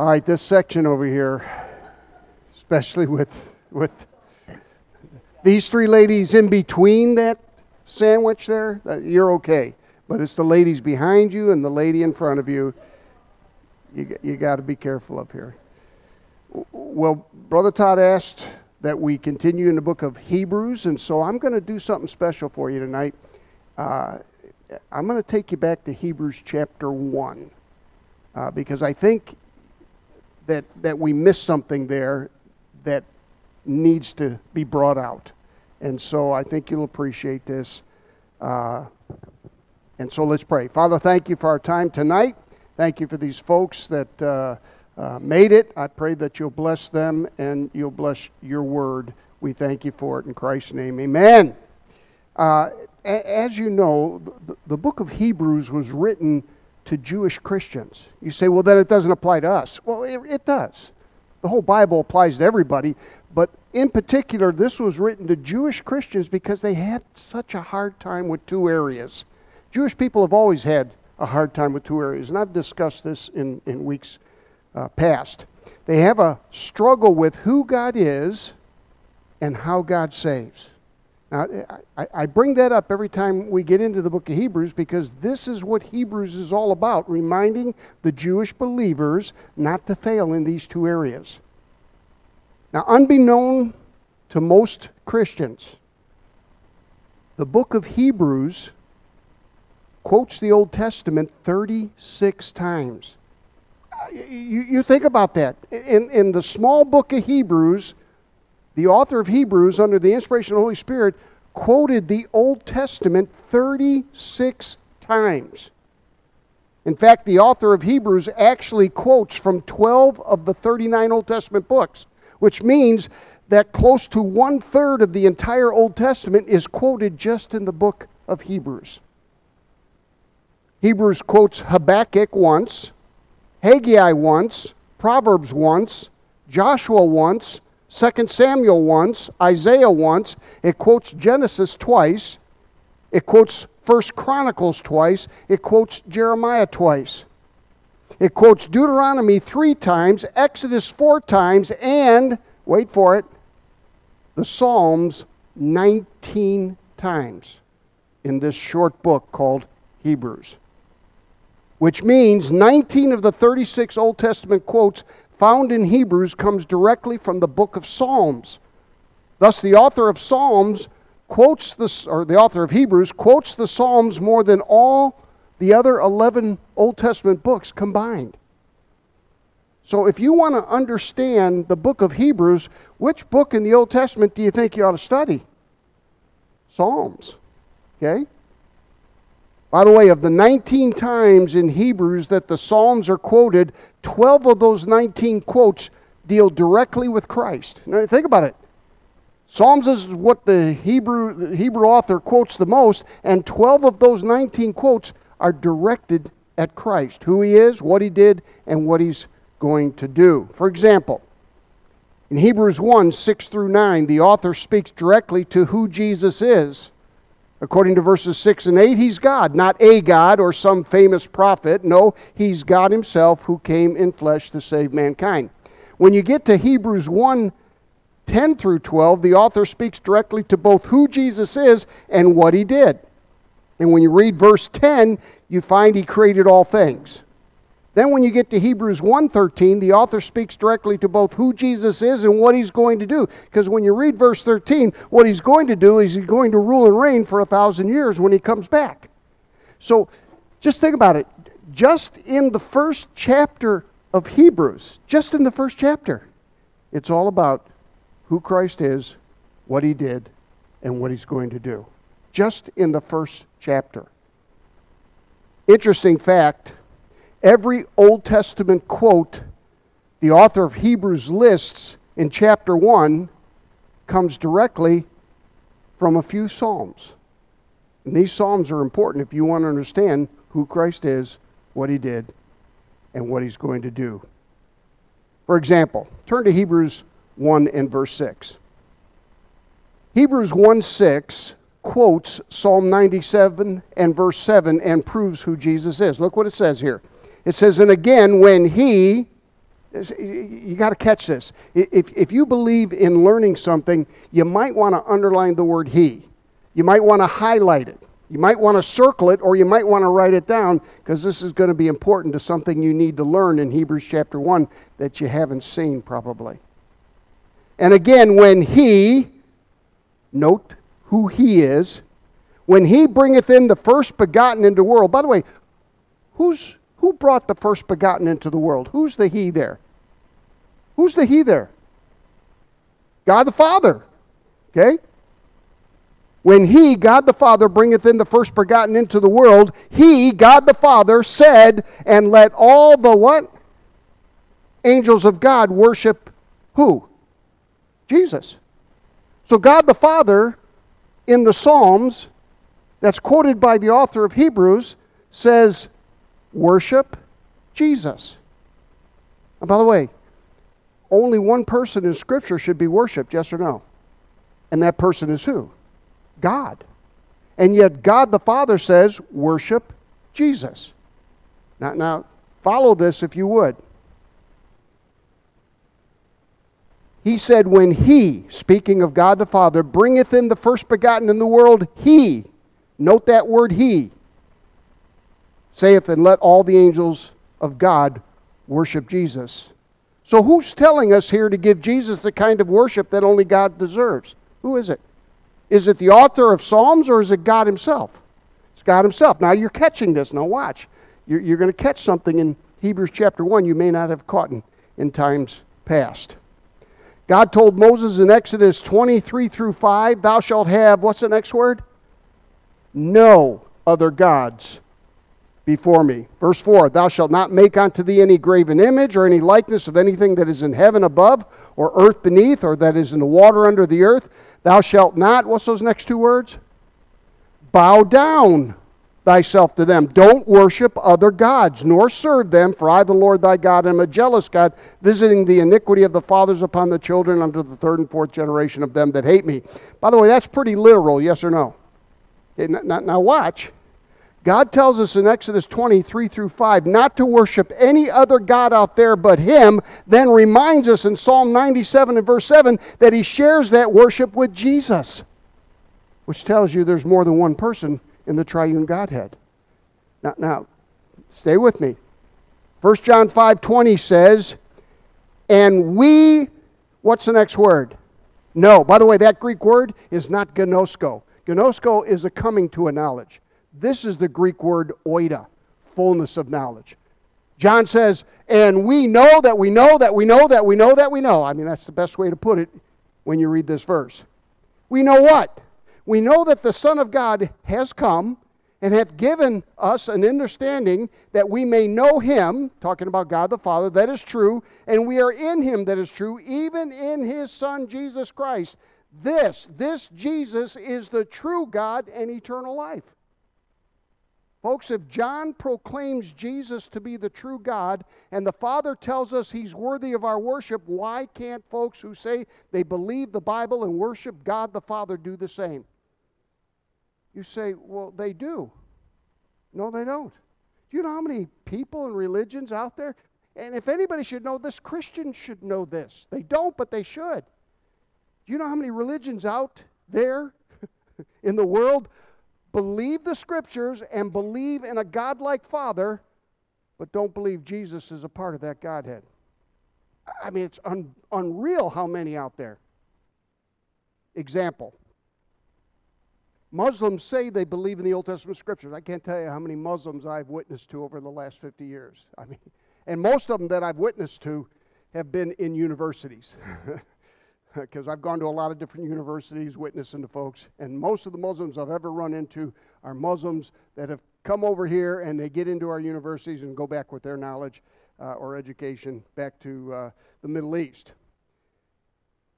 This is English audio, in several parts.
All right, this section over here, especially with with these three ladies in between that sandwich there, you're okay. But it's the ladies behind you and the lady in front of you. You, you got to be careful of here. Well, Brother Todd asked that we continue in the book of Hebrews, and so I'm going to do something special for you tonight. Uh, I'm going to take you back to Hebrews chapter 1 uh, because I think that, that we miss something there that needs to be brought out. And so I think you'll appreciate this. Uh, and so let's pray. Father, thank you for our time tonight. Thank you for these folks that uh, uh, made it. I pray that you'll bless them and you'll bless your word. We thank you for it in Christ's name. Amen. Uh, as you know, the, the book of Hebrews was written to Jewish Christians. You say, well, then it doesn't apply to us. Well, it, it does. The whole Bible applies to everybody, but in particular, this was written to Jewish Christians because they had such a hard time with two areas. Jewish people have always had a hard time with two areas, and I've discussed this in, in weeks uh, past. They have a struggle with who God is and how God saves. Now, I, I bring that up every time we get into the book of Hebrews because this is what Hebrews is all about reminding the Jewish believers not to fail in these two areas. Now, unbeknown to most Christians, the book of Hebrews quotes the Old Testament 36 times. Uh, you, you think about that. In, in the small book of Hebrews, the author of Hebrews, under the inspiration of the Holy Spirit, quoted the Old Testament 36 times. In fact, the author of Hebrews actually quotes from 12 of the 39 Old Testament books, which means that close to one third of the entire Old Testament is quoted just in the book of Hebrews. Hebrews quotes Habakkuk once, Haggai once, Proverbs once, Joshua once, 2 Samuel once, Isaiah once, it quotes Genesis twice, it quotes 1 Chronicles twice, it quotes Jeremiah twice. It quotes Deuteronomy three times, Exodus four times, and, wait for it, the Psalms 19 times in this short book called Hebrews. Which means 19 of the 36 Old Testament quotes found in Hebrews comes directly from the book of Psalms. Thus, the author of Psalms quotes the, or the author of Hebrews quotes the Psalms more than all the other 11 Old Testament books combined. So, if you want to understand the book of Hebrews, which book in the Old Testament do you think you ought to study? Psalms. Okay? By the way, of the 19 times in Hebrews that the Psalms are quoted, 12 of those 19 quotes deal directly with Christ. Now, think about it. Psalms is what the Hebrew, the Hebrew author quotes the most, and 12 of those 19 quotes are directed at Christ who he is, what he did, and what he's going to do. For example, in Hebrews 1 6 through 9, the author speaks directly to who Jesus is. According to verses 6 and 8, he's God, not a God or some famous prophet. No, he's God himself who came in flesh to save mankind. When you get to Hebrews 1 10 through 12, the author speaks directly to both who Jesus is and what he did. And when you read verse 10, you find he created all things. Then when you get to Hebrews 1:13, the author speaks directly to both who Jesus is and what he's going to do. Because when you read verse 13, what he's going to do is he's going to rule and reign for a thousand years when he comes back. So just think about it. Just in the first chapter of Hebrews, just in the first chapter, it's all about who Christ is, what he did, and what he's going to do. Just in the first chapter. Interesting fact Every Old Testament quote the author of Hebrews lists in chapter 1 comes directly from a few Psalms. And these Psalms are important if you want to understand who Christ is, what he did, and what he's going to do. For example, turn to Hebrews 1 and verse 6. Hebrews 1 6 quotes Psalm 97 and verse 7 and proves who Jesus is. Look what it says here. It says, And again, when he, You got to catch this. If, if you believe in learning something, you might want to underline the word he. You might want to highlight it. You might want to circle it or you might want to write it down because this is going to be important to something you need to learn in Hebrews chapter 1 that you haven't seen probably. And again, when he, note who he is, when he bringeth in the first begotten into the world. By the way, who's, who brought the first begotten into the world? Who's the he there? Who's the he there? God the Father. Okay? When he, God the Father, bringeth in the first begotten into the world, he, God the Father, said, and let all the what? Angels of God worship who? Jesus. So God the Father in the Psalms, that's quoted by the author of Hebrews, says, worship Jesus. And by the way, only one person in Scripture should be worshiped, yes or no? And that person is who? God. And yet, God the Father says, worship Jesus. Now, now follow this if you would. He said, When he, speaking of God the Father, bringeth in the first begotten in the world, he, note that word he, saith, And let all the angels of God worship Jesus. So, who's telling us here to give Jesus the kind of worship that only God deserves? Who is it? Is it the author of Psalms or is it God Himself? It's God Himself. Now you're catching this. Now watch. You're, you're going to catch something in Hebrews chapter 1 you may not have caught in, in times past. God told Moses in Exodus 23 through 5, Thou shalt have, what's the next word? No other gods before me. Verse 4 Thou shalt not make unto thee any graven image or any likeness of anything that is in heaven above, or earth beneath, or that is in the water under the earth. Thou shalt not, what's those next two words? Bow down thyself to them. Don't worship other gods, nor serve them, for I, the Lord thy God, am a jealous God, visiting the iniquity of the fathers upon the children unto the third and fourth generation of them that hate me. By the way, that's pretty literal, yes or no? Now watch. God tells us in Exodus 23 through 5 not to worship any other God out there but Him, then reminds us in Psalm 97 and verse 7 that He shares that worship with Jesus, which tells you there's more than one person in the triune Godhead. Now, now stay with me. 1 John 5 20 says, And we, what's the next word? No. By the way, that Greek word is not gnosko. Gnosko is a coming to a knowledge. This is the Greek word oida, fullness of knowledge. John says, and we know that we know that we know that we know that we know. I mean, that's the best way to put it when you read this verse. We know what? We know that the Son of God has come and hath given us an understanding that we may know him, talking about God the Father, that is true, and we are in him that is true, even in his Son Jesus Christ. This, this Jesus is the true God and eternal life. Folks, if John proclaims Jesus to be the true God and the Father tells us he's worthy of our worship, why can't folks who say they believe the Bible and worship God the Father do the same? You say, well, they do. No, they don't. Do you know how many people and religions out there? And if anybody should know this, Christians should know this. They don't, but they should. Do you know how many religions out there in the world believe the scriptures and believe in a godlike Father, but don't believe Jesus is a part of that Godhead. I mean, it's un- unreal how many out there. Example Muslims say they believe in the Old Testament scriptures. I can't tell you how many Muslims I've witnessed to over the last 50 years. I mean, and most of them that I've witnessed to have been in universities. because I've gone to a lot of different universities witnessing to folks, and most of the Muslims I've ever run into are Muslims that have come over here and they get into our universities and go back with their knowledge uh, or education back to uh, the Middle East.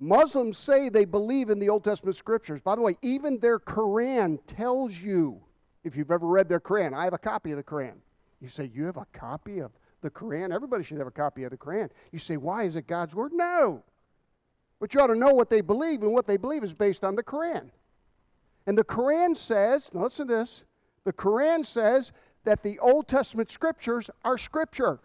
Muslims say they believe in the Old Testament scriptures. By the way, even their Quran tells you, if you've ever read their Quran, I have a copy of the Quran. You say, You have a copy of the Quran? Everybody should have a copy of the Quran. You say, Why is it God's Word? No. But you ought to know what they believe, and what they believe is based on the Quran. And the Quran says, now listen to this, the Quran says that the Old Testament scriptures are scripture.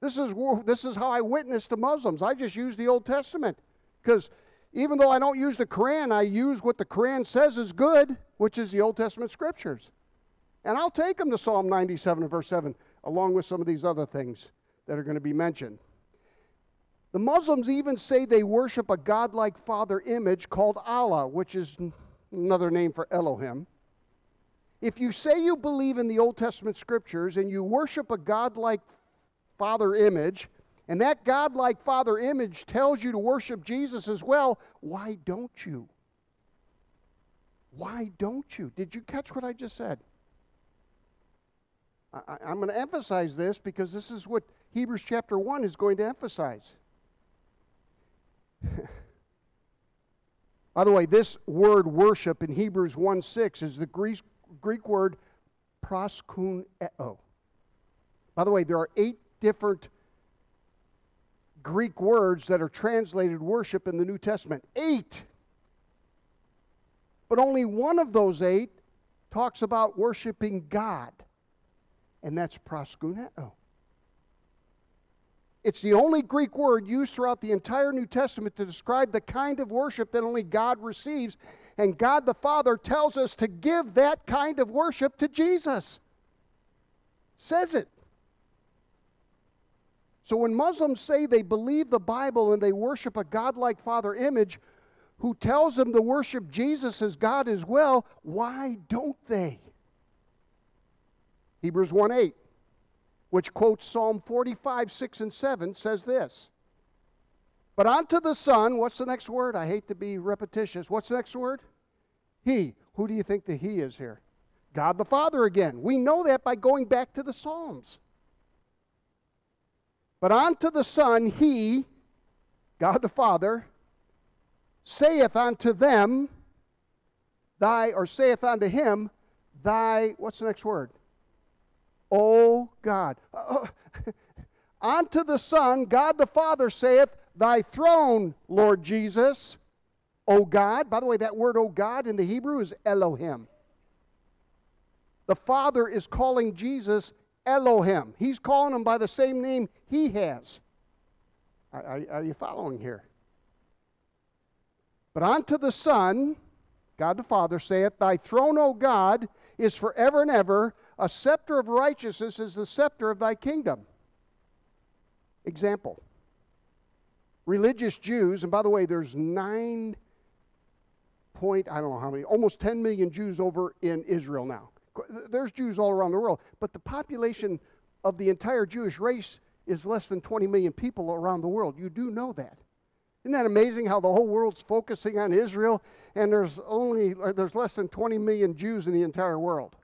This is, this is how I witness to Muslims. I just use the Old Testament because even though I don't use the Quran, I use what the Quran says is good, which is the Old Testament scriptures. And I'll take them to Psalm 97 and verse 7, along with some of these other things that are going to be mentioned. The Muslims even say they worship a godlike father image called Allah, which is another name for Elohim. If you say you believe in the Old Testament scriptures and you worship a godlike father image, and that godlike father image tells you to worship Jesus as well, why don't you? Why don't you? Did you catch what I just said? I, am going to emphasize this because this is what Hebrews chapter 1 is going to emphasize. By the way, this word worship in Hebrews 1 6 is the Greek, Greek word proskuneo. By the way, there are eight different Greek words that are translated worship in the New Testament. Eight! But only one of those eight talks about worshiping God, and that's proskuneo. It's the only Greek word used throughout the entire New Testament to describe the kind of worship that only God receives. And God the Father tells us to give that kind of worship to Jesus. Says it. So when Muslims say they believe the Bible and they worship a godlike father image who tells them to worship Jesus as God as well, why don't they? Hebrews 1 8 which quotes Psalm 45, 6, and 7, says this. But unto the Son, what's the next word? I hate to be repetitious. What's the next word? He. Who do you think the He is here? God the Father again. We know that by going back to the Psalms. But unto the Son, He, God the Father, saith unto them, Thy, or saith unto him, Thy, what's the next word? O God. Uh, unto the Son, God the Father saith, Thy throne, Lord Jesus, O God. By the way, that word O God in the Hebrew is Elohim. The Father is calling Jesus Elohim. He's calling him by the same name he has. Are, are, are you following here? But unto the Son, God the Father saith, Thy throne, O God, is forever and ever. A scepter of righteousness is the scepter of thy kingdom. Example religious Jews, and by the way, there's nine point, I don't know how many, almost 10 million Jews over in Israel now. There's Jews all around the world, but the population of the entire Jewish race is less than 20 million people around the world. You do know that. Isn't that amazing how the whole world's focusing on Israel and there's only uh, there's less than 20 million Jews in the entire world.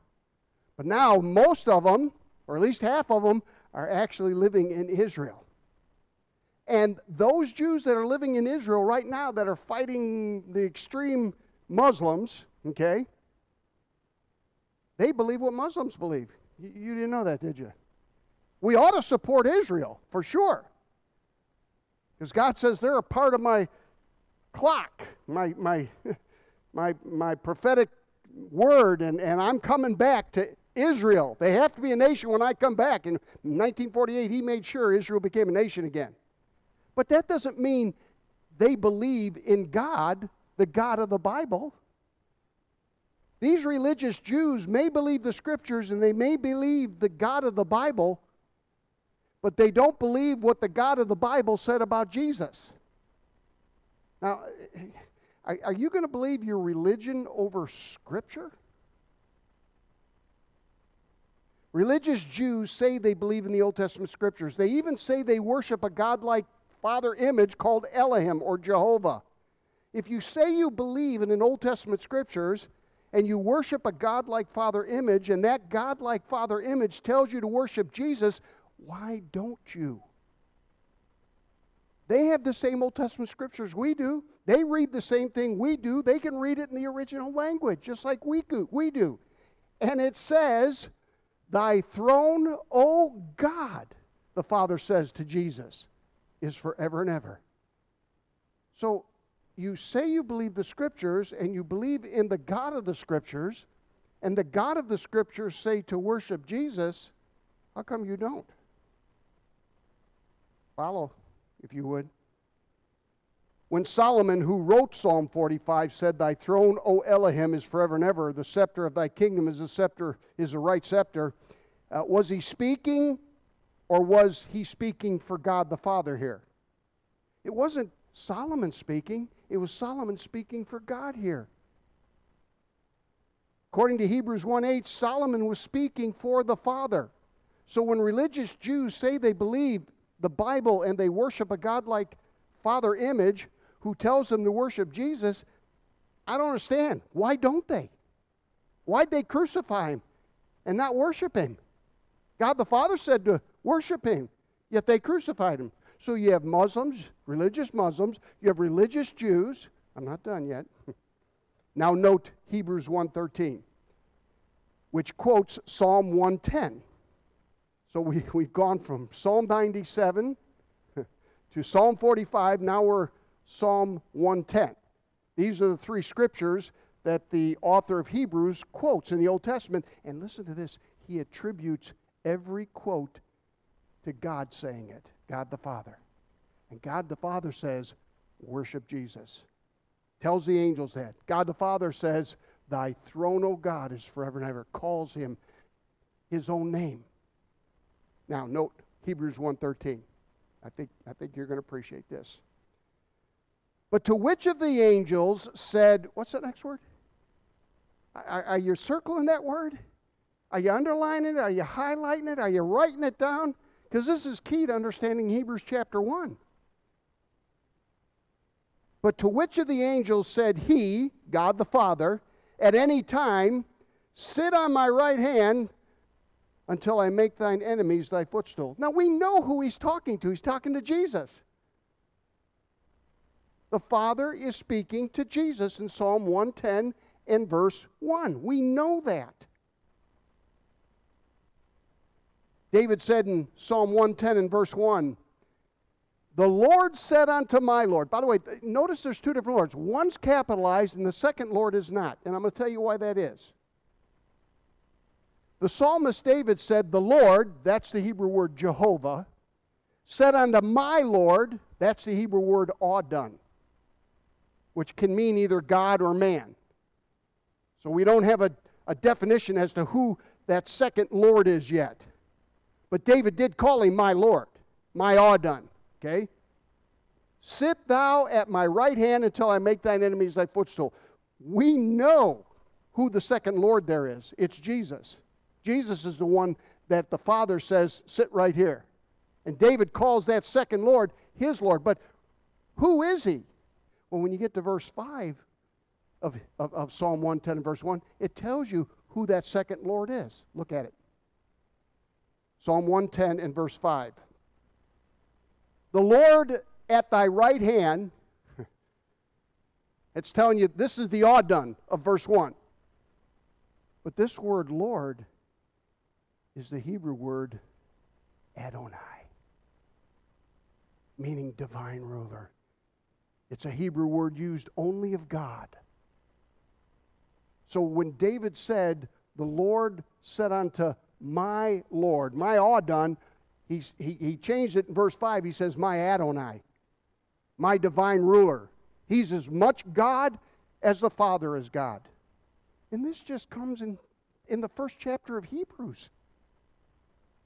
But now most of them, or at least half of them, are actually living in Israel. And those Jews that are living in Israel right now that are fighting the extreme Muslims, okay, they believe what Muslims believe. You, you didn't know that, did you? We ought to support Israel, for sure. Because God says they're a part of my clock, my, my, my, my prophetic word, and, and I'm coming back to Israel. They have to be a nation when I come back. In 1948, he made sure Israel became a nation again. But that doesn't mean they believe in God, the God of the Bible. These religious Jews may believe the scriptures and they may believe the God of the Bible, but they don't believe what the God of the Bible said about Jesus. Now, eh, are, you going to believe your religion over Scripture? Religious Jews say they believe in the Old Testament Scriptures. They even say they worship a godlike father image called Elohim or Jehovah. If you say you believe in an Old Testament Scriptures, and you worship a godlike father image, and that godlike father image tells you to worship Jesus, why don't you? They have the same Old Testament scriptures we do. They read the same thing we do. They can read it in the original language, just like we do. And it says, Thy throne, O God, the Father says to Jesus, is forever and ever. So you say you believe the scriptures and you believe in the God of the scriptures, and the God of the scriptures say to worship Jesus, how come you don't? Follow, if you would. When Solomon, who wrote Psalm 45, said, Thy throne, O Elohim, is forever and ever, the scepter of thy kingdom is a scepter, is a right scepter, uh, was he speaking or was he speaking for God the Father here? It wasn't Solomon speaking, it was Solomon speaking for God here. According to Hebrews 1 8, Solomon was speaking for the Father. So when religious Jews say they believe the Bible and they worship a godlike Father image who tells them to worship Jesus, I don't understand. Why don't they? Why'd they crucify him and not worship him? God the Father said to worship him, yet they crucified him. So you have Muslims, religious Muslims, you have religious Jews. I'm not done yet. now note Hebrews 1:13, which quotes Psalm 110. So we, we've gone from Psalm 97 to Psalm 45, now we're Psalm 110. These are the three scriptures that the author of Hebrews quotes in the Old Testament. And listen to this he attributes every quote to God saying it, God the Father. And God the Father says, Worship Jesus. Tells the angels that. God the Father says, Thy throne, O God, is forever and ever. Calls him his own name. Now, note Hebrews 1.13. I think, I think you're going to appreciate this. But to which of the angels said, what's that next word? Are, are you circling that word? Are you underlining it? Are you highlighting it? Are you writing it down? Because this is key to understanding Hebrews chapter 1. But to which of the angels said he, God the Father, at any time, Sit on my right hand until I make thine enemies thy footstool? Now we know who he's talking to. He's talking to Jesus. The Father is speaking to Jesus in Psalm 110 and verse 1. We know that. David said in Psalm 110 and verse 1, The Lord said unto my Lord. By the way, notice there's two different Lords. One's capitalized and the second Lord is not. And I'm going to tell you why that is. The psalmist David said, The Lord, that's the Hebrew word Jehovah, said unto my Lord, that's the Hebrew word Adon, which can mean either God or man. So we don't have a, a definition as to who that second Lord is yet. But David did call him my Lord, my Adon. Okay? Sit thou at my right hand until I make thine enemies thy footstool. We know who the second Lord there is. It's Jesus. Jesus is the one that the Father says, sit right here. And David calls that second Lord his Lord. But who is he? Well, when you get to verse 5 of, of, of Psalm 110 and verse 1, it tells you who that second Lord is. Look at it. Psalm 110 and verse 5. The Lord at thy right hand, it's telling you this is the Adon of verse 1. But this word Lord is the Hebrew word Adonai, meaning divine ruler. It's a Hebrew word used only of God. So when David said, The Lord said unto my Lord, my Adon, he's, he, he changed it in verse 5. He says, my Adonai, my divine ruler. He's as much God as the Father is God. And this just comes in, in the first chapter of Hebrews.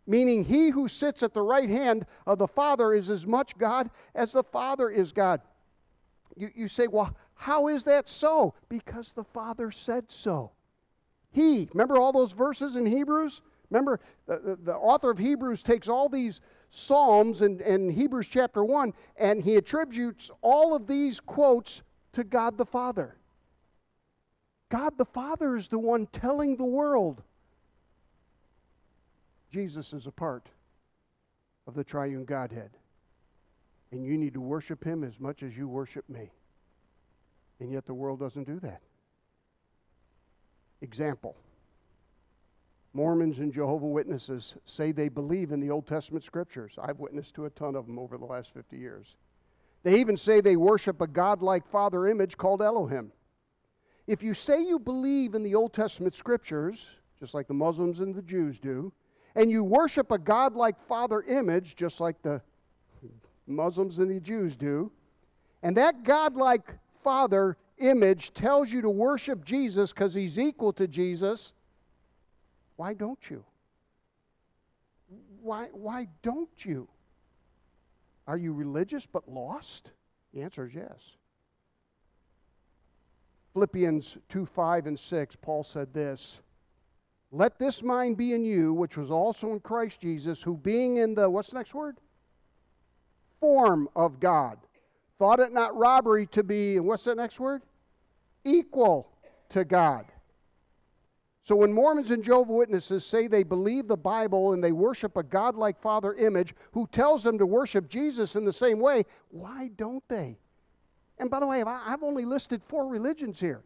Meaning, he who sits at the right hand of the Father is as much God as the Father is God. You, you say, well, how is that so? Because the Father said so. He, remember all those verses in Hebrews? Remember, the, the, author of Hebrews takes all these Psalms in, in Hebrews chapter 1 and he attributes all of these quotes to God the Father. God the Father is the one telling the world Jesus is a part of the triune Godhead. And you need to worship him as much as you worship me. And yet the world doesn't do that. Example Mormons and Jehovah Witnesses say they believe in the Old Testament scriptures. I've witnessed to a ton of them over the last 50 years. They even say they worship a godlike father image called Elohim. If you say you believe in the Old Testament scriptures, just like the Muslims and the Jews do, and you worship a godlike father image, just like the Muslims and the Jews do. And that godlike Father image tells you to worship Jesus because he's equal to Jesus. Why don't you? Why, why don't you? Are you religious but lost? The answer is yes. Philippians 2 5 and 6, Paul said this Let this mind be in you, which was also in Christ Jesus, who being in the, what's the next word? Form of God. Thought it not robbery to be, and what's the next word? Equal to God. So when Mormons and Jehovah Witnesses say they believe the Bible and they worship a godlike father image who tells them to worship Jesus in the same way, why don't they? And by the way, I've only listed four religions here.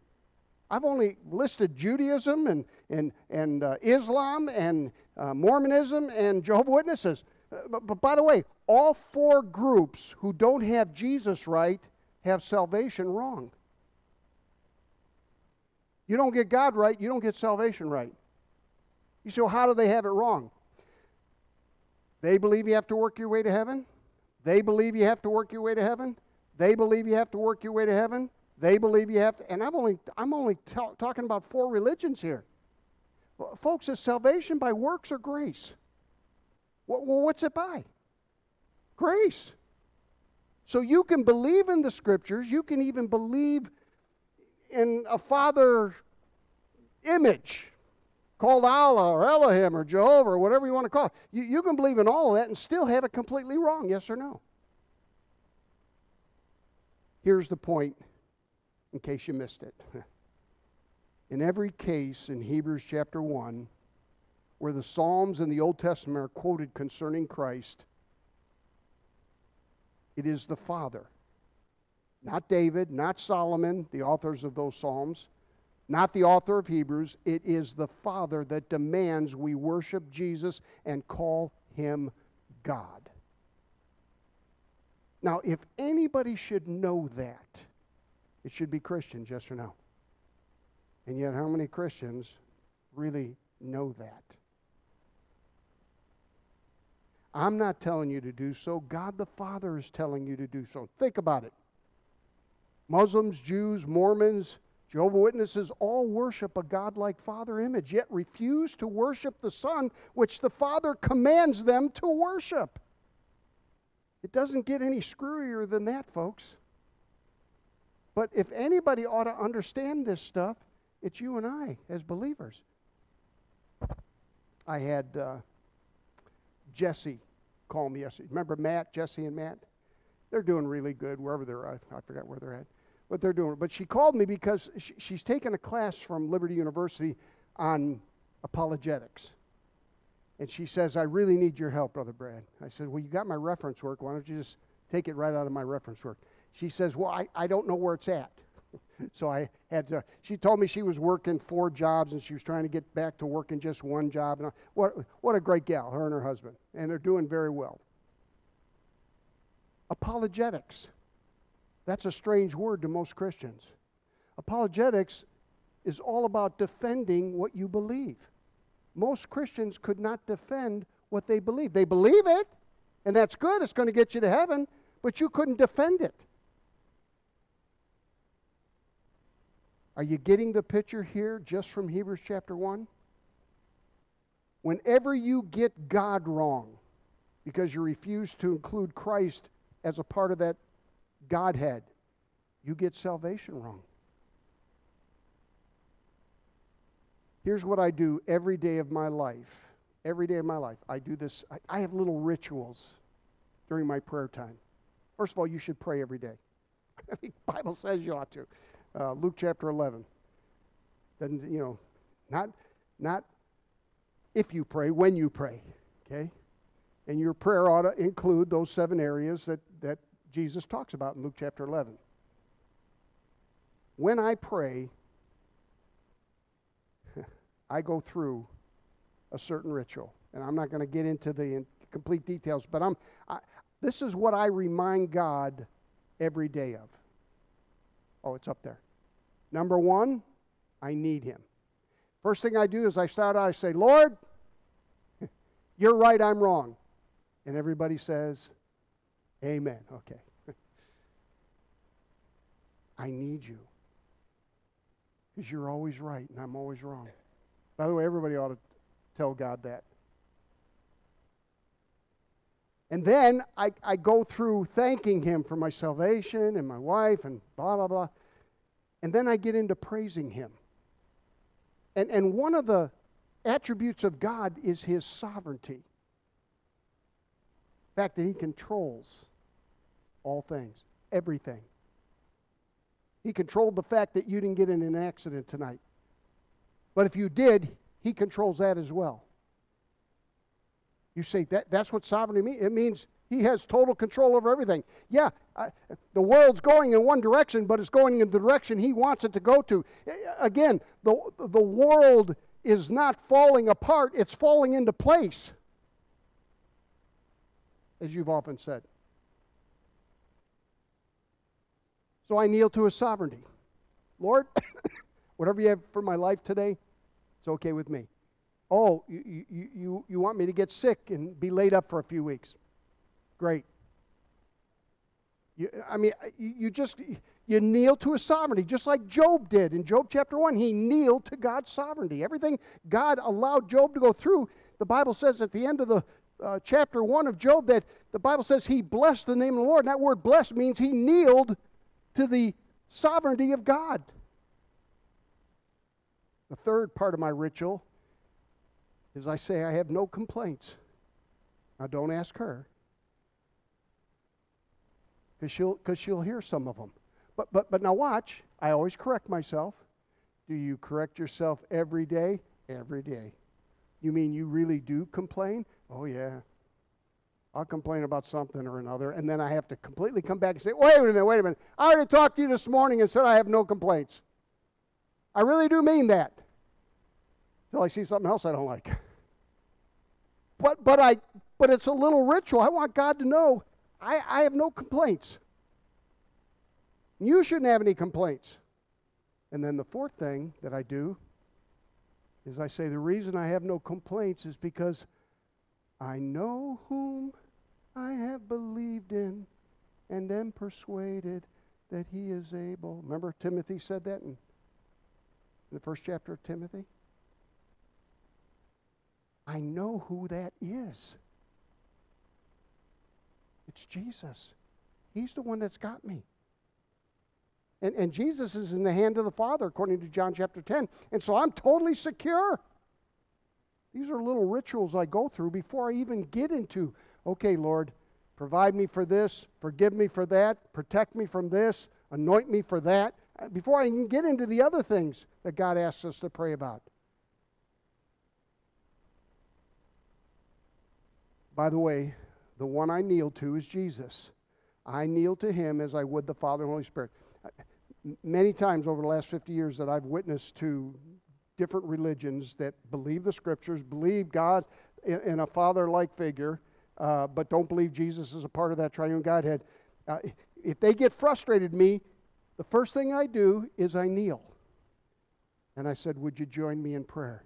I've only listed Judaism and, and, and uh, Islam and uh, Mormonism and Jehovah Witnesses. Uh, but, but by the way, all four groups who don't have Jesus right have salvation wrong. You don't get God right, you don't get salvation right. You say, well, how do they have it wrong? They believe you have to work your way to heaven. They believe you have to work your way to heaven. They believe you have to work your way to heaven. They believe you have to. And I'm only, I'm only t- talking about four religions here. Well, folks, is salvation by works or grace? Well, what's it by? Grace. So you can believe in the scriptures, you can even believe in a father image called Allah or Elohim or Jehovah or whatever you want to call it. You, you can believe in all of that and still have it completely wrong, yes or no? Here's the point, in case you missed it. In every case in Hebrews chapter 1, where the Psalms in the Old Testament are quoted concerning Christ, it is the Father not David, not Solomon, the authors of those Psalms, not the author of Hebrews. It is the Father that demands we worship Jesus and call him God. Now, if anybody should know that, it should be Christians, yes or no? And yet, how many Christians really know that? I'm not telling you to do so. God the Father is telling you to do so. Think about it. Muslims, Jews, Mormons, Jehovah Witnesses all worship a godlike Father image, yet refuse to worship the Son, which the Father commands them to worship. It doesn't get any screwier than that, folks. But if anybody ought to understand this stuff, it's you and I as believers. I had uh, Jesse call me yesterday. Remember Matt, Jesse, and Matt? They're doing really good wherever they're at. I forgot where they're at but they're doing. But she called me because she, she's taken a class from Liberty University on apologetics. And she says, I really need your help, Brother Brad. I said, Well, you got my reference work. Why don't you just take it right out of my reference work? She says, Well, I, I don't know where it's at. so I had to, she told me she was working four jobs and she was trying to get back to working just one job. And I, what, what a great gal, her and her husband. And they're doing very well. Apologetics. That's a strange word to most Christians. Apologetics is all about defending what you believe. Most Christians could not defend what they believe. They believe it, and that's good, it's going to get you to heaven, but you couldn't defend it. Are you getting the picture here just from Hebrews chapter 1? Whenever you get God wrong because you refuse to include Christ as a part of that Godhead, you get salvation wrong. Here's what I do every day of my life. Every day of my life, I do this. I, I have little rituals during my prayer time. First of all, you should pray every day. I think the Bible says you ought to. Uh, Luke chapter 11. Then, you know, not, not if you pray, when you pray, okay? And your prayer ought to include those seven areas that, that Jesus talks about in Luke chapter 11. When I pray, I go through a certain ritual. And I'm not going to get into the complete details, but I'm, I, this is what I remind God every day of. Oh, it's up there. Number one, I need Him. First thing I do is I start out, I say, Lord, you're right, I'm wrong. And everybody says, Amen. Okay. I need you. Because you're always right and I'm always wrong. By the way, everybody ought to tell God that. And then I, I go through thanking Him for my salvation and my wife and blah, blah, blah. And then I get into praising Him. And, and one of the attributes of God is His sovereignty. The fact that He controls all things, everything. He controlled the fact that you didn't get in an accident tonight. But if you did, He controls that as well. You say that, that's what sovereignty means? It means He has total control over everything. Yeah, the world's going in one direction, but it's going in the direction He wants it to go to. Again, the, the world is not falling apart, it's falling into place, as you've often said. So I kneel to his sovereignty. Lord, whatever you have for my life today, it's okay with me. Oh, you, you, you, want me to get sick and be laid up for a few weeks? Great. You, I mean, you just you kneel to his sovereignty, just like Job did in Job chapter one. He kneeled to God's sovereignty. Everything God allowed Job to go through, the Bible says at the end of the uh, chapter one of Job that the Bible says he blessed the name of the Lord. And that word "blessed" means he kneeled to the sovereignty of God. The third part of my ritual is I say I have no complaints. Now, don't ask her because she'll, cause she'll hear some of them. But, but, but now, watch. I always correct myself. Do you correct yourself every day? Every day. You mean you really do complain? Oh, yeah. I'll complain about something or another, and then I have to completely come back and say, wait a minute, wait a minute. I already talked to you this morning and said I have no complaints. I really do mean that. Until I see something else I don't like. But, but, I, but it's a little ritual. I want God to know I, I have no complaints. You shouldn't have any complaints. And then the fourth thing that I do is I say the reason I have no complaints is because I know whom I have believed in and am persuaded that he is able. Remember, Timothy said that in, in the first chapter of Timothy? I know who that is. It's Jesus. He's the one that's got me. And, and Jesus is in the hand of the Father, according to John chapter 10. And so I'm totally secure. These are little rituals I go through before I even get into, okay, Lord, provide me for this, forgive me for that, protect me from this, anoint me for that, uh, before I can get into the other things that God asks us to pray about. By the way, the one I kneel to is Jesus. I kneel to him as I would the Father and Holy Spirit. Many times over the last 50 years that I've witnessed to different religions that believe the scriptures, believe God in, in a father like figure, uh, but don't believe Jesus is a part of that triune Godhead. Uh, if they get frustrated me, the first thing I do is I kneel. And I said, Would you join me in prayer?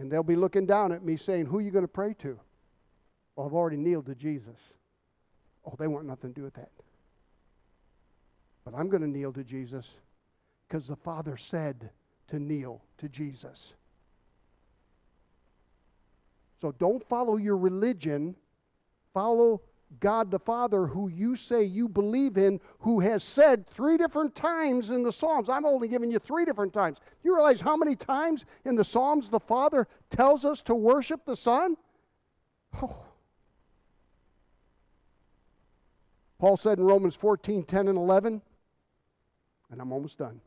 And they'll be looking down at me saying, Who are you going to pray to? Well, I've already kneeled to Jesus. Oh, they want nothing to do with that. But I'm going to kneel to Jesus because the Father said, to kneel to Jesus. So don't follow your religion, follow God the Father, who you say you believe in, who has said three different times in the Psalms. I'm only giving you three different times. You realize how many times in the Psalms the Father tells us to worship the Son? Oh. Paul said in Romans 14 10 and 11, and I'm almost done.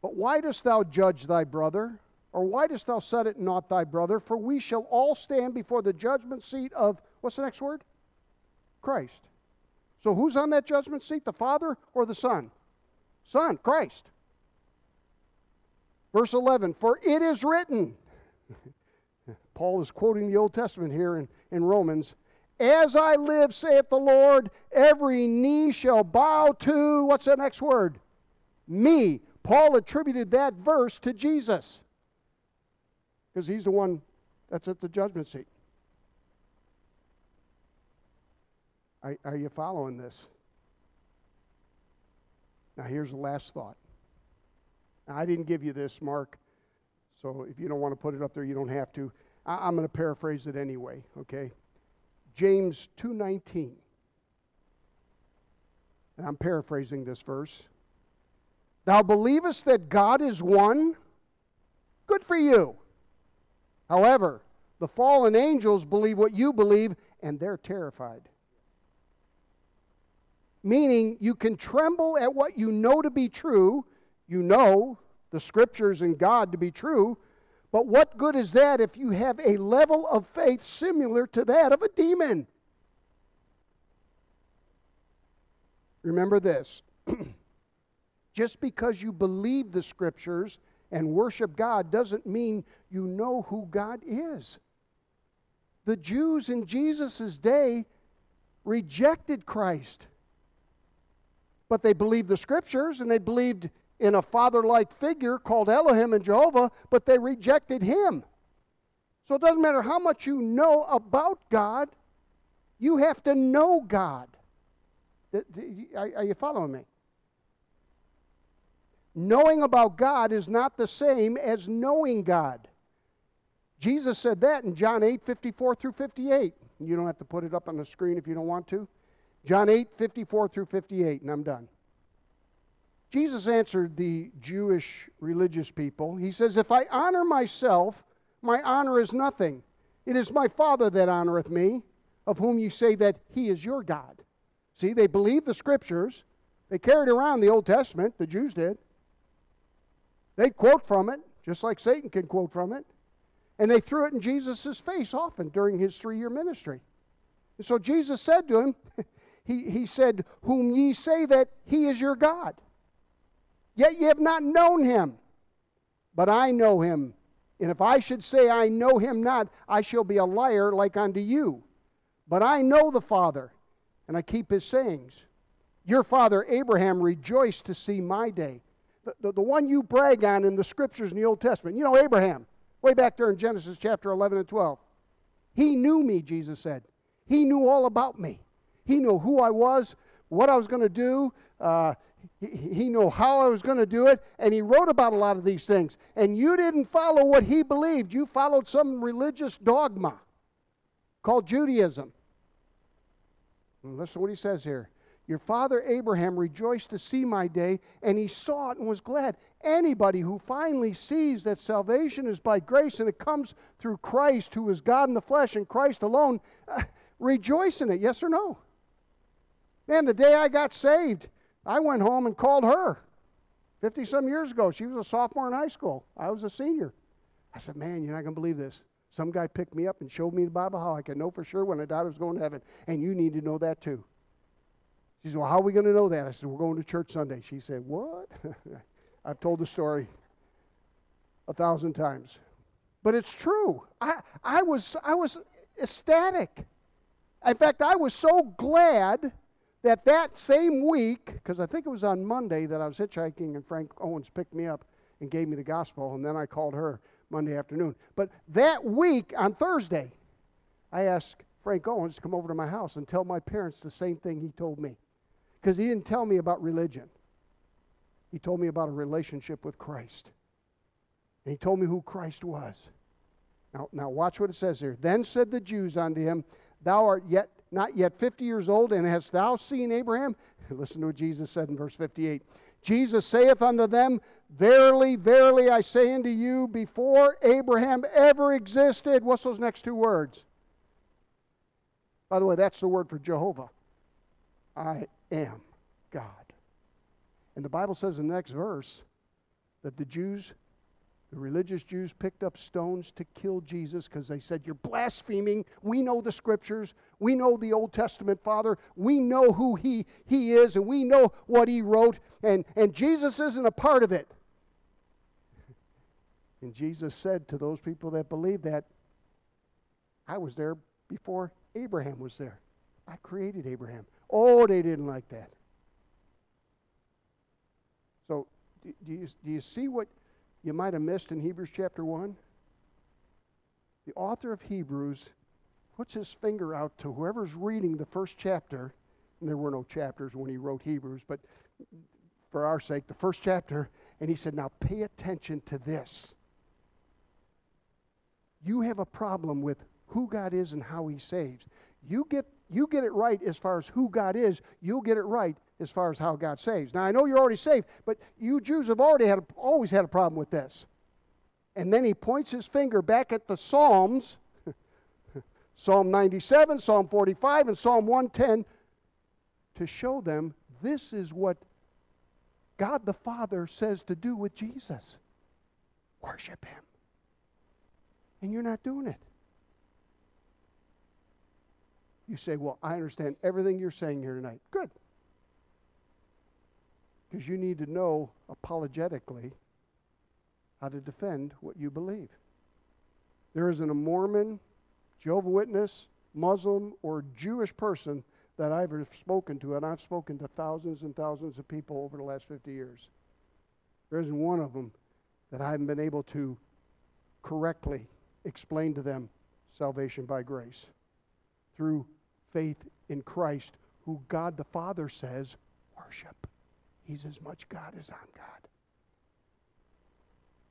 But why dost thou judge thy brother? Or why dost thou set it not thy brother? For we shall all stand before the judgment seat of, what's the next word? Christ. So who's on that judgment seat, the Father or the Son? Son, Christ. Verse 11, for it is written, Paul is quoting the Old Testament here in, in Romans, as I live, saith the Lord, every knee shall bow to, what's the next word? Me. Paul attributed that verse to Jesus because he's the one that's at the judgment seat. Are, are you following this? Now, here's the last thought. Now, I didn't give you this, Mark, so if you don't want to put it up there, you don't have to. I, I'm going to paraphrase it anyway, okay? James 2:19. And I'm paraphrasing this verse. Thou believest that God is one? Good for you. However, the fallen angels believe what you believe, and they're terrified. Meaning, you can tremble at what you know to be true. You know the scriptures and God to be true. But what good is that if you have a level of faith similar to that of a demon? Remember this just because you believe the scriptures and worship God doesn't mean you know who God is. The Jews in Jesus' day rejected Christ, but they believed the scriptures and they believed in a father like figure called Elohim and Jehovah, but they rejected him. So it doesn't matter how much you know about God, you have to know God. Are you following me? Knowing about God is not the same as knowing God. Jesus said that in John 8 54 through 58. You don't have to put it up on the screen if you don't want to. John 8 54 through 58, and I'm done. Jesus answered the Jewish religious people. He says, If I honor myself, my honor is nothing. It is my Father that honoreth me, of whom you say that he is your God. See, they believed the scriptures. They carried around the Old Testament, the Jews did. They quote from it, just like Satan can quote from it. And they threw it in Jesus' face often during his three year ministry. And so Jesus said to him, he, he said, Whom ye say that he is your God. Yet ye have not known him, but I know him. And if I should say I know him not, I shall be a liar like unto you. But I know the Father, and I keep his sayings. Your father Abraham rejoiced to see my day. The, the, the, one you brag on in the scriptures in the Old Testament. You know, Abraham, way back there in Genesis chapter 11 and 12. He knew me, Jesus said. He knew all about me. He knew who I was, what I was going to do. Uh, he, knew how I was going to do it, and he wrote about a lot of these things. And you didn't follow what he believed, you followed some religious dogma called Judaism. And listen to what he says here. Your father Abraham rejoiced to see my day, and he saw it and was glad. Anybody who finally sees that salvation is by grace and it comes through Christ, who is God in the flesh and Christ alone, uh, rejoice in it, yes or no? Man, the day I got saved, I went home and called her 50 some years ago. She was a sophomore in high school, I was a senior. I said, Man, you're not going to believe this. Some guy picked me up and showed me the Bible how I could know for sure when I died I was going to heaven. And you need to know that too. She said, Well, how are we going to know that? I said, We're going to church Sunday. She said, What? I've told the story a thousand times. But it's true. I, I, was, I was ecstatic. In fact, I was so glad that that same week, because I think it was on Monday that I was hitchhiking and Frank Owens picked me up and gave me the gospel, and then I called her Monday afternoon. But that week on Thursday, I asked Frank Owens to come over to my house and tell my parents the same thing he told me. Because he didn't tell me about religion, he told me about a relationship with Christ. And he told me who Christ was. Now, now watch what it says here. Then said the Jews unto him, Thou art yet not yet 50 years old, and hast thou seen Abraham? Listen to what Jesus said in verse 58. Jesus saith unto them, Verily, verily, I say unto you, before Abraham ever existed, what's those next two words? By the way, that's the word for Jehovah. I am God. And the Bible says in the next verse that the Jews the religious Jews picked up stones to kill Jesus because they said, You're blaspheming. We know the scriptures. We know the Old Testament, Father. We know who he, he is and we know what he wrote. And, and Jesus isn't a part of it. And Jesus said to those people that believed that, I was there before Abraham was there. I created Abraham. Oh, they didn't like that. So, do you, do you see what you might have missed in Hebrews chapter 1? The author of Hebrews puts his finger out to whoever's reading the first chapter, and there were no chapters when he wrote Hebrews, but for our sake, the first chapter, and he said, Now pay attention to this. You have a problem with who God is and how he saves. You get, you get it right as far as who God is, you'll get it right as far as how God saves. Now, I know you're already saved, but you Jews have already had, always had a problem with this. And then he points his finger back at the Psalms Psalm 97, Psalm 45, and Psalm 110 to show them this is what God the Father says to do with Jesus worship Him. And you're not doing it. You say, Well, I understand everything you're saying here tonight. Good. Because you need to know apologetically how to defend what you believe. There isn't a Mormon, Jehovah Witness, Muslim, or Jewish person that I've spoken to, and I've spoken to thousands and thousands of people over the last 50 years. There isn't one of them that I haven't been able to correctly explain to them salvation by grace through faith in Christ, who God the Father says, worship. He's as much God as I'm God.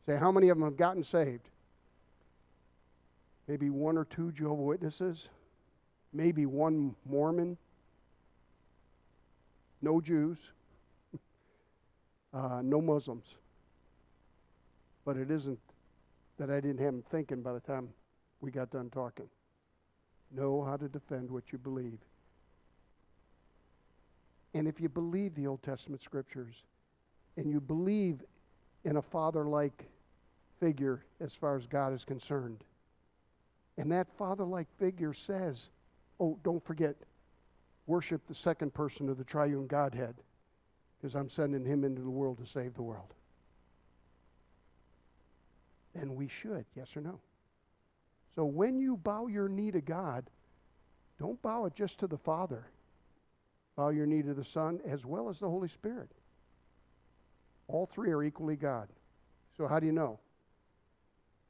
Say, how many of them have gotten saved? Maybe one or two Jehovah Witnesses, maybe one Mormon, no Jews, uh, no Muslims. But it isn't that I didn't have them thinking by the time we got done talking. Know how to defend what you believe. And if you believe the Old Testament scriptures and you believe in a father like figure as far as God is concerned, and that father like figure says, Oh, don't forget, worship the second person of the triune Godhead, because I'm sending him into the world to save the world. Then we should, yes or no? So when you bow your knee to God, don't bow it just to the Father. Bow your knee to the Son as well as the Holy Spirit. All three are equally God. So how do you know?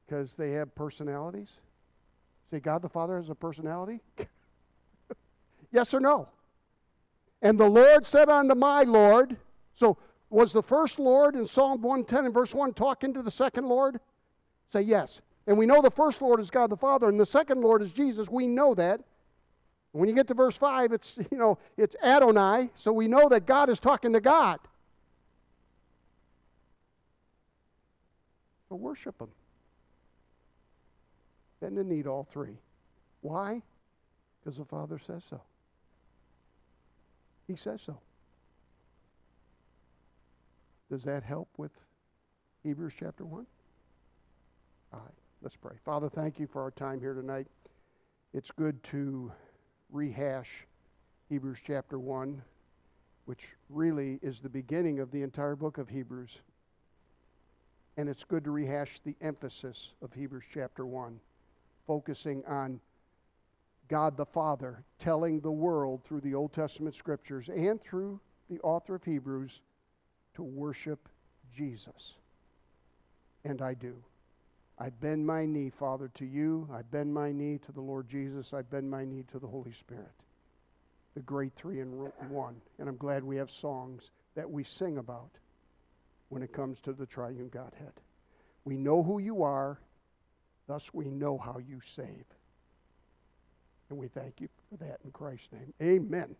Because they have personalities? Say, God the Father has a personality? yes or no? And the Lord said unto my Lord, so was the first Lord in Psalm 110 and verse 1 talking to the second Lord? Say yes. And we know the first Lord is God the Father, and the second Lord is Jesus. We know that. When you get to verse 5, it's, you know, it's Adonai, so we know that God is talking to God. So worship Him and to need all three. Why? Because the Father says so. He says so. Does that help with Hebrews chapter 1? All right, let's pray. Father, thank you for our time here tonight. It's good to rehash Hebrews chapter 1, which really is the beginning of the entire book of Hebrews. And it's good to rehash the emphasis of Hebrews chapter 1 focusing on God the Father telling the world through the Old Testament scriptures and through the author of Hebrews to worship Jesus. And I do. I bend my knee, Father, to you. I bend my knee to the Lord Jesus. I bend my knee to the Holy Spirit, the great three in one. And I'm glad we have songs that we sing about when it comes to the triune Godhead. We know who you are, Thus we know how you save. And we thank you for that in Christ's name. Amen.